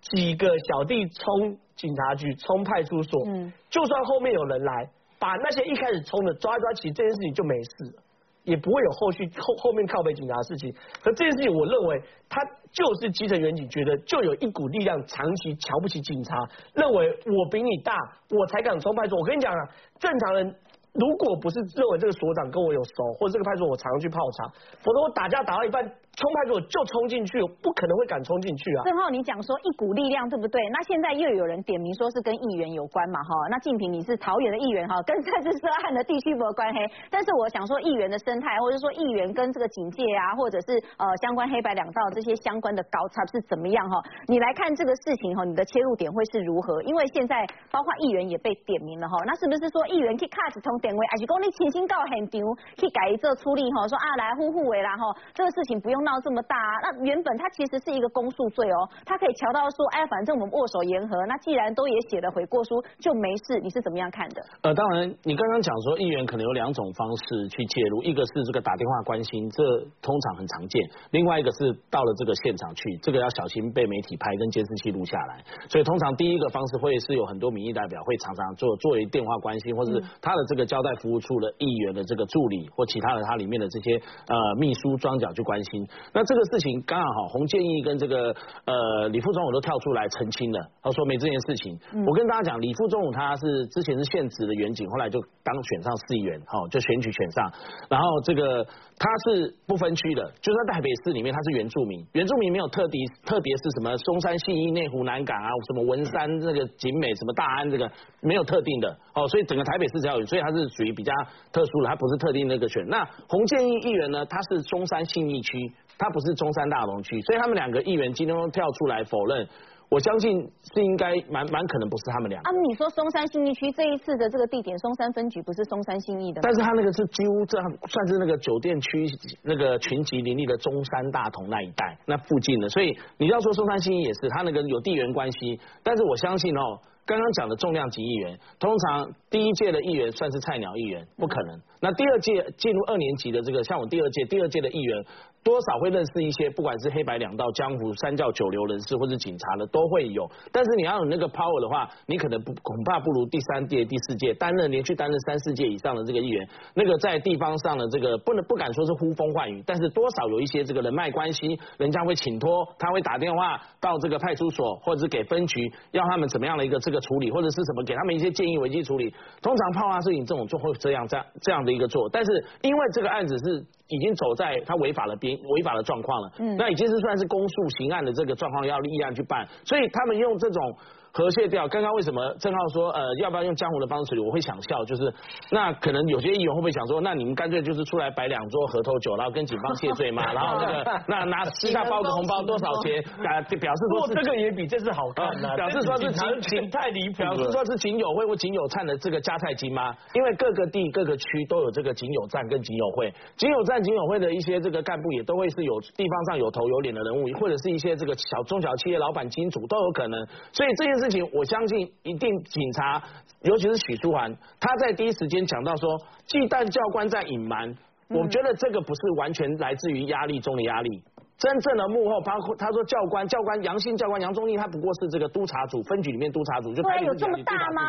几个小弟冲警察局、冲派出所，嗯，就算后面有人来把那些一开始冲的抓一抓，其实这件事情就没事了。也不会有后续后后面靠背警察的事情，可这件事情，我认为他就是基层员警觉得就有一股力量长期瞧不起警察，认为我比你大，我才敢冲派出所。我跟你讲啊，正常人如果不是认为这个所长跟我有熟，或者这个派出所我常常去泡茶，否则我打架打到一半，冲派出所就冲进去，不可能会敢冲进去啊。正浩，你讲说一股力量，对不对？那现在又有人点名说是跟议员有关嘛，哈。那静平你是桃园的议员哈，跟这次涉案的地区没有关黑。但是我想说，议员的生态，或者说议员跟这个警戒啊，或者是呃相关黑白两道这些相关的高差是怎么样哈？你来看这个事情哈，你的切入点会是如何？因为现在包括议员也被点名了哈，那是不是说议员去卡子通点位，还是讲你亲心告现场去改一这处理哈？说啊来呼呼为啦哈，这个事情不用闹这么大。啊。那原本他其实是一个公诉罪哦，他可以瞧到说，哎，反正我们握手言和。那既然都也写了悔过书，就没事。你是怎么样看的？呃，当然，你刚刚讲说议员可能有两种方式去介入，一个是这个打电话关心，这通常很常见；另外一个是到了这个现场去，这个要小心被媒体拍跟监视器录下来。所以通常第一个方式会是有很多民意代表会常常做作为电话关心，或是他的这个交代服务处的议员的这个助理或其他的他里面的这些呃秘书庄脚去关心。那这个事情刚好洪建义跟这个呃李副总统都跳出来澄清了，他说没这件事情。我跟大家讲，李副总统他是之前是现职的远景，后来就当选上市议员，好就选举选上，然后这个他是不分区的，就在台北市里面他是原住民，原住民没有特地特别是什么松山信义内湖南港啊，什么文山那个景美什么大安这个没有特定的哦，所以整个台北市只要有，所以他是属于比较特殊的，他不是特定那个选。那洪建义议员呢，他是中山信义区。他不是中山大同区，所以他们两个议员今天都跳出来否认。我相信是应该蛮蛮可能不是他们两个。啊，你说松山信义区这一次的这个地点，松山分局不是松山信义的？但是他那个是几乎这样算是那个酒店区那个群集林立的中山大同那一带那附近的，所以你要说松山信义也是，他那个有地缘关系。但是我相信哦，刚刚讲的重量级议员，通常第一届的议员算是菜鸟议员，不可能。那第二届进入二年级的这个，像我第二届第二届的议员。多少会认识一些，不管是黑白两道江湖、三教九流人士，或是警察的，都会有。但是你要有那个 power 的话，你可能不恐怕不如第三届、第四届担任连续担任三四届以上的这个议员，那个在地方上的这个不能不敢说是呼风唤雨，但是多少有一些这个人脉关系，人家会请托，他会打电话到这个派出所，或者是给分局，要他们怎么样的一个这个处理，或者是什么给他们一些建议、危机处理。通常泡发事情这种就会这样这样这样的一个做，但是因为这个案子是。已经走在他违法的边违法的状况了，那已经是算是公诉刑案的这个状况，要立案去办，所以他们用这种。和谐掉，刚刚为什么郑浩说呃要不要用江湖的方式处理？我会想笑，就是那可能有些议员会不会想说，那你们干脆就是出来摆两桌核桃酒，然后跟警方谢罪嘛，然后那个那拿私下包个红包多少钱啊？表示说这个也比这次好表示说是警警太离谱，表示说是警友会或警友灿的这个加菜金吗？因为各个地各个区都有这个警友站跟警友会，警友站警友会的一些这个干部也都会是有地方上有头有脸的人物，或者是一些这个小中小企业老板金主都有可能，所以这件事情我相信。一定警察，尤其是许书涵，他在第一时间讲到说，忌惮教官在隐瞒，我觉得这个不是完全来自于压力中的压力，真正的幕后包括他说教官，教官杨姓教官杨忠义，他不过是这个督察组分局里面督察组，就对，有这么大吗？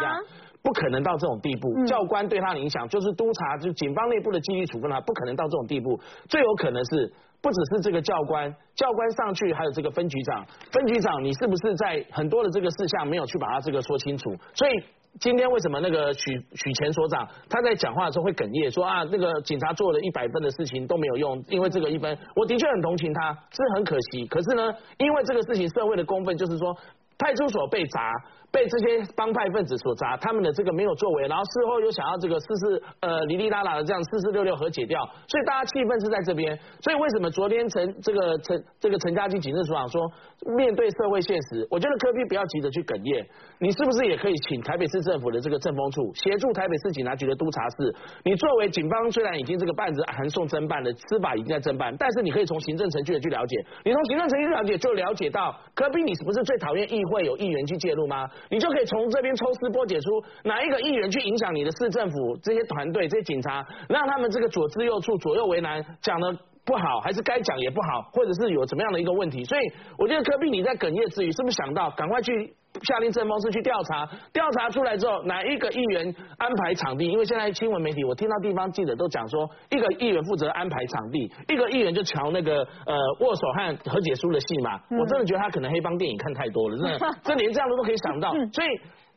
不可能到这种地步，教官对他的影响就是督察，就警方内部的纪律处分他，不可能到这种地步，最有可能是。不只是这个教官，教官上去还有这个分局长，分局长你是不是在很多的这个事项没有去把它这个说清楚？所以今天为什么那个许许前所长他在讲话的时候会哽咽，说啊那个警察做了一百分的事情都没有用，因为这个一分，我的确很同情他，是很可惜。可是呢，因为这个事情社会的公愤就是说。派出所被砸，被这些帮派分子所砸，他们的这个没有作为，然后事后又想要这个四四呃哩哩啦啦的这样四四六六和解掉，所以大家气氛是在这边。所以为什么昨天陈这个陈这个陈家基警政署长说，面对社会现实，我觉得科比不要急着去哽咽，你是不是也可以请台北市政府的这个政风处协助台北市警察局的督察室？你作为警方虽然已经这个办子函送侦办了，司法已经在侦办，但是你可以从行政程序的去了解，你从行政程序了解就了解到科比你是不是最讨厌议会有议员去介入吗？你就可以从这边抽丝剥茧出哪一个议员去影响你的市政府这些团队、这些警察，让他们这个左支右绌、左右为难，讲的不好，还是该讲也不好，或者是有怎么样的一个问题？所以我觉得科比你在哽咽之余，是不是想到赶快去？下令政风是去调查，调查出来之后，哪一个议员安排场地？因为现在新闻媒体，我听到地方记者都讲说，一个议员负责安排场地，一个议员就瞧那个呃握手和和解书的戏嘛。我真的觉得他可能黑帮电影看太多了，真的，这连这样的都可以想到。所以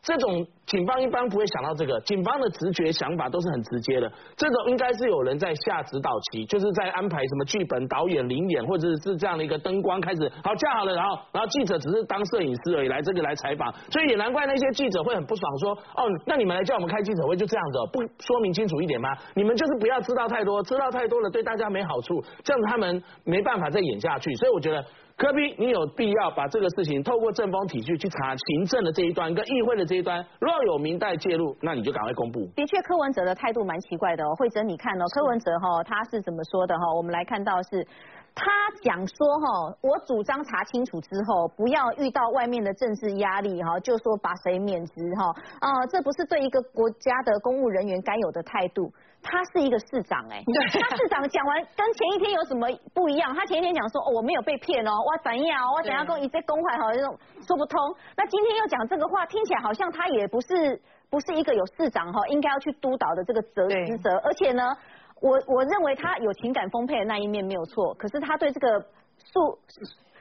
这种警方一般不会想到这个，警方的直觉想法都是很直接的，这种应该是有人在下指导棋，就是在安排什么剧本、导演、领演，或者是这样的一个灯光开始好架好了，然后然后记者只是当摄影师而已，来这个来采访，所以也难怪那些记者会很不爽，说哦，那你们来叫我们开记者会就这样子，不说明清楚一点吗？你们就是不要知道太多，知道太多了对大家没好处，这样他们没办法再演下去，所以我觉得。科比，你有必要把这个事情透过正风体系去查行政的这一端跟议会的这一端，若有明代介入，那你就赶快公布。的确，柯文哲的态度蛮奇怪的哦。慧珍，你看哦，柯文哲哈他是怎么说的哈？我们来看到是，他讲说哈，我主张查清楚之后，不要遇到外面的政治压力哈，就说把谁免职哈啊，这不是对一个国家的公务人员该有的态度。他是一个市长哎，他市长讲完跟前一天有什么不一样？他前一天讲说哦我没有被骗哦，我怎样我怎样跟一再公开好像说不通。那今天又讲这个话，听起来好像他也不是不是一个有市长哈应该要去督导的这个责职责。而且呢，我我认为他有情感丰沛的那一面没有错，可是他对这个素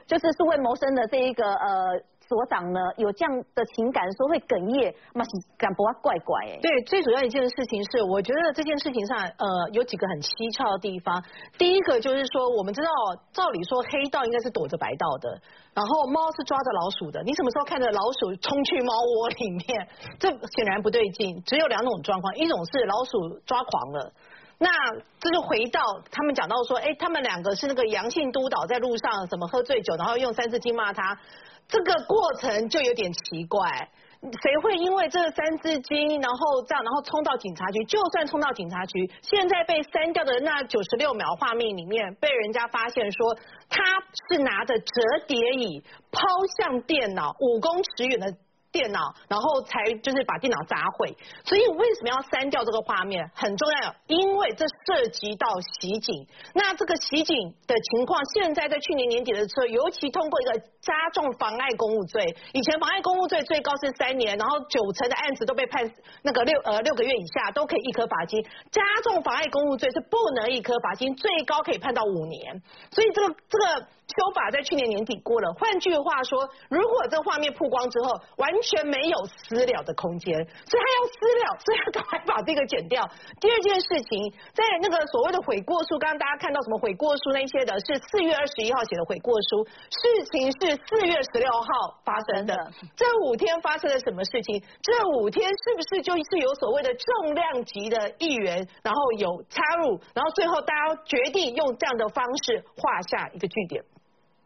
就是素未谋生的这一个呃。所长呢有这样的情感，说会哽咽，那是敢不怪怪哎。对，最主要一件事情是，我觉得这件事情上，呃，有几个很蹊跷的地方。第一个就是说，我们知道，照理说黑道应该是躲着白道的，然后猫是抓着老鼠的。你什么时候看着老鼠冲去猫窝里面？这显然不对劲。只有两种状况，一种是老鼠抓狂了。那这就回到他们讲到说，哎，他们两个是那个阳性督导在路上怎么喝醉酒，然后用三字经骂他。这个过程就有点奇怪，谁会因为这三字经，然后这样，然后冲到警察局？就算冲到警察局，现在被删掉的那九十六秒画面里面，被人家发现说他是拿着折叠椅抛向电脑五公尺远的。电脑，然后才就是把电脑砸毁。所以为什么要删掉这个画面？很重要，因为这涉及到袭警。那这个袭警的情况，现在在去年年底的时候，尤其通过一个加重妨碍公务罪。以前妨碍公务罪最高是三年，然后九成的案子都被判那个六呃六个月以下都可以一颗罚金。加重妨碍公务罪是不能一颗罚金，最高可以判到五年。所以这个这个。修法在去年年底过了，换句话说，如果这画面曝光之后，完全没有私了的空间，所以他要私了，所以他赶快把这个剪掉。第二件事情，在那个所谓的悔过书，刚刚大家看到什么悔过书那些的，是四月二十一号写的悔过书，事情是四月十六号发生的。这五天发生了什么事情？这五天是不是就是有所谓的重量级的议员，然后有插入，然后最后大家决定用这样的方式画下一个句点？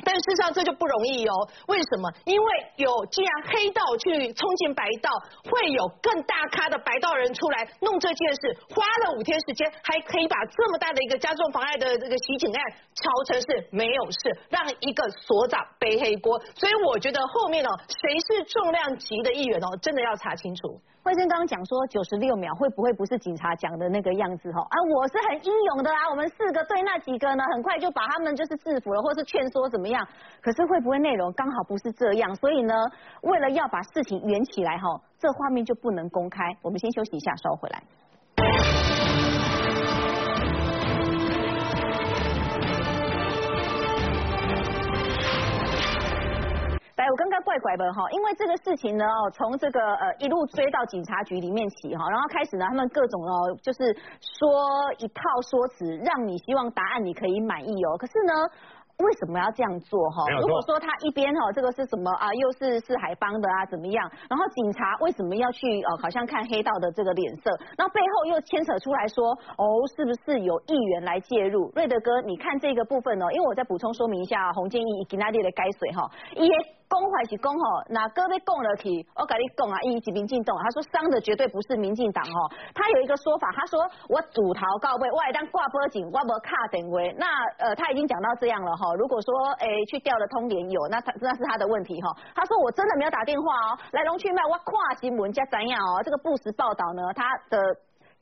但事实上这就不容易哦，为什么？因为有既然黑道去冲进白道，会有更大咖的白道人出来弄这件事，花了五天时间，还可以把这么大的一个加重妨碍的这个袭警案抄成是没有事，让一个所长背黑锅。所以我觉得后面哦，谁是重量级的议员哦，真的要查清楚。慧珍刚刚讲说九十六秒会不会不是警察讲的那个样子哈？啊，我是很英勇的啦，我们四个对那几个呢，很快就把他们就是制服了，或是劝说怎么样？可是会不会内容刚好不是这样？所以呢，为了要把事情圆起来哈，这画面就不能公开。我们先休息一下，稍回来。来，我刚刚怪怪的哈，因为这个事情呢，哦，从这个呃一路追到警察局里面起哈，然后开始呢，他们各种哦，就是说一套说辞，让你希望答案你可以满意哦，可是呢。为什么要这样做哈？如果说他一边哈这个是什么啊，又是是海帮的啊怎么样？然后警察为什么要去呃好像看黑道的这个脸色？然后背后又牵扯出来说哦是不是有议员来介入？瑞德哥，你看这个部分哦，因为我再补充说明一下，洪建义给那里的该水哈，一。公还是公吼，那哥被供了去，我跟你讲啊，一是民进党，他说伤的绝对不是民进党吼，他有一个说法，他说我主逃告位，我还当挂波警，我无卡电话，那呃他已经讲到这样了哈，如果说诶去调了通联有，那他那是他的问题哈，他说我真的没有打电话哦，来龙去脉我跨新闻加怎样哦，这个不实报道呢，他的。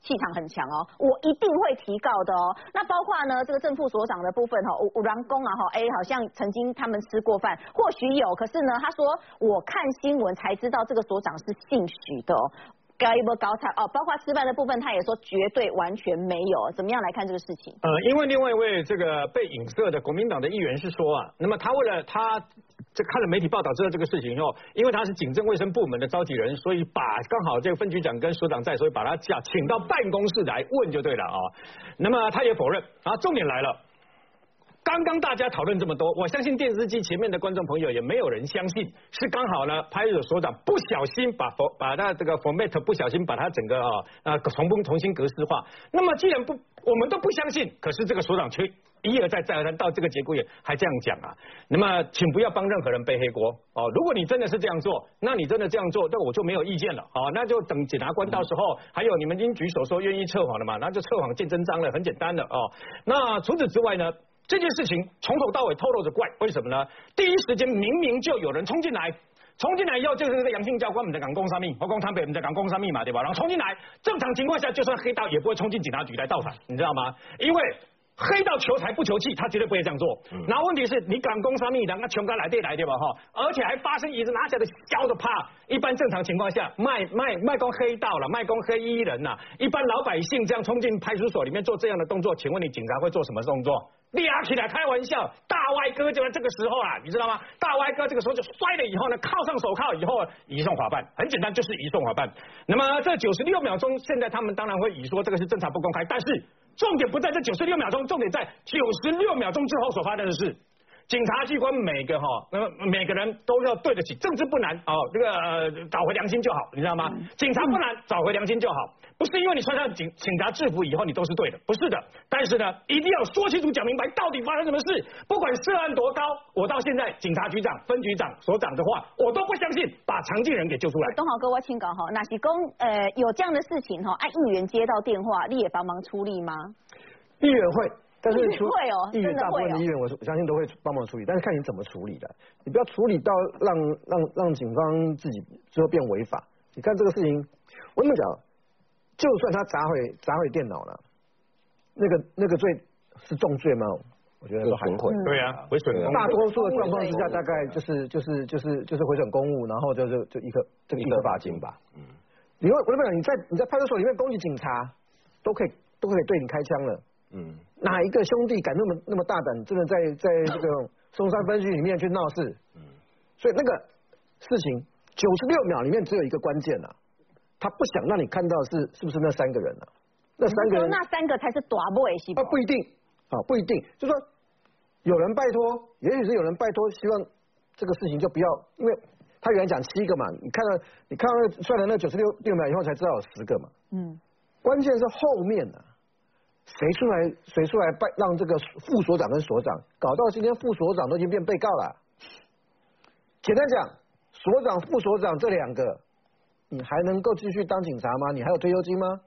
气场很强哦，我一定会提告的哦。那包括呢，这个正副所长的部分哈，五郎公啊哈，哎，好像曾经他们吃过饭，或许有，可是呢，他说我看新闻才知道这个所长是姓许的，高一波高菜哦。包括吃饭的部分，他也说绝对完全没有。怎么样来看这个事情？呃，因为另外一位这个被影射的国民党的议员是说啊，那么他为了他这看了媒体报道知道这个事情以后，因为他是警政卫生部门的召集人，所以把刚好这个分局长跟所长在，所以把他叫请到办公室来问就对了啊。那么他也否认，啊，重点来了。刚刚大家讨论这么多，我相信电视机前面的观众朋友也没有人相信是刚好呢，派出所所长不小心把佛把他这个 format 不小心把他整个啊啊重重重新格式化。那么既然不我们都不相信，可是这个所长却一而再再而三到这个节骨眼还这样讲啊。那么请不要帮任何人背黑锅哦。如果你真的是这样做，那你真的这样做，那我就没有意见了哦。那就等检察官到时候，还有你们经举手说愿意测谎的嘛，那就测谎见真章了，很简单的哦。那除此之外呢？这件事情从头到尾透露着怪，为什么呢？第一时间明明就有人冲进来，冲进来以后就是那个杨姓教官，我们在讲工商密，我讲台北我们在讲工商密嘛，对吧？然后冲进来，正常情况下就算黑道也不会冲进警察局来倒反，你知道吗？因为黑道求财不求气，他绝对不会这样做。然后问题是你讲工商密，人那穷哥来对来对吧？哈，而且还发生椅子拿起来的削的怕。一般正常情况下，卖卖卖公黑道了，卖公黑衣人了，一般老百姓这样冲进派出所里面做这样的动作，请问你警察会做什么动作？俩起来开玩笑，大歪哥就在这个时候啊，你知道吗？大歪哥这个时候就摔了以后呢，铐上手铐以后移送法办，很简单，就是移送法办。那么这九十六秒钟，现在他们当然会以说这个是正常不公开，但是重点不在这九十六秒钟，重点在九十六秒钟之后所发生的事。警察机关每个哈，那么每个人都要对得起，政治不难哦，这个呃找回良心就好，你知道吗？警察不难，找回良心就好。不是因为你穿上警警察制服以后你都是对的，不是的。但是呢，一定要说清楚、讲明白，到底发生什么事。不管涉案多高，我到现在警察局长、分局长、所长的话，我都不相信把常进人给救出来。东豪哥，我请讲哈，那是公呃有这样的事情哈，按议员接到电话，你也帮忙出力吗？议员会，但是会哦，议员大部分的议员，我相信都会帮忙处理，但是看你怎么处理的。你不要处理到让让让警方自己最后变违法。你看这个事情，我这么讲。就算他砸毁砸毁电脑了，那个那个罪是重罪吗？我觉得都还会。对啊，毁损。大多数的状况之下，大概就是就是就是就是毁损公务，然后就就就一个这个一个罚金吧。嗯。你为我跟你讲，你在你在派出所里面攻击警察，都可以都可以对你开枪了。嗯。哪一个兄弟敢那么那么大胆，真的在在这个松山分局里面去闹事？嗯。所以那个事情九十六秒里面只有一个关键啊。他不想让你看到是是不是那三个人啊？那三个人，那三个才是大 boy 是啊，不一定啊，不一定。就说有人拜托，也许是有人拜托，希望这个事情就不要，因为他原来讲七个嘛，你看到你看到算了那九十六六秒以后才知道有十个嘛。嗯。关键是后面呢，谁出来谁出来办让这个副所长跟所长搞到今天副所长都已经变被告了。简单讲，所长副所长这两个。你还能够继续当警察吗？你还有退休金吗？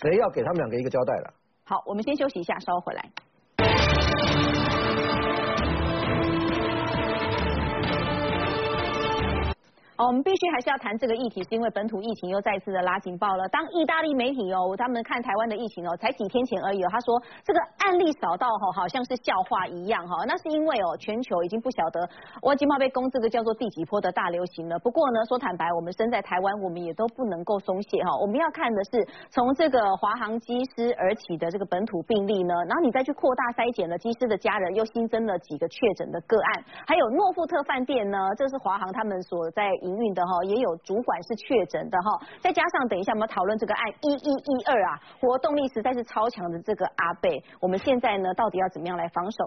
谁要给他们两个一个交代了？好，我们先休息一下，稍后回来。哦，我们必须还是要谈这个议题，是因为本土疫情又再次的拉警报了。当意大利媒体哦，他们看台湾的疫情哦，才几天前而已哦，他说这个案例少到哈，好像是笑话一样哈。那是因为哦，全球已经不晓得我今冒被攻这个叫做第几波的大流行了。不过呢，说坦白，我们身在台湾，我们也都不能够松懈哈。我们要看的是从这个华航机师而起的这个本土病例呢，然后你再去扩大筛检了机师的家人，又新增了几个确诊的个案，还有诺富特饭店呢，这是华航他们所在。营运的哈，也有主管是确诊的哈，再加上等一下我们讨论这个案一一一二啊，活动力实在是超强的这个阿贝，我们现在呢到底要怎么样来防守？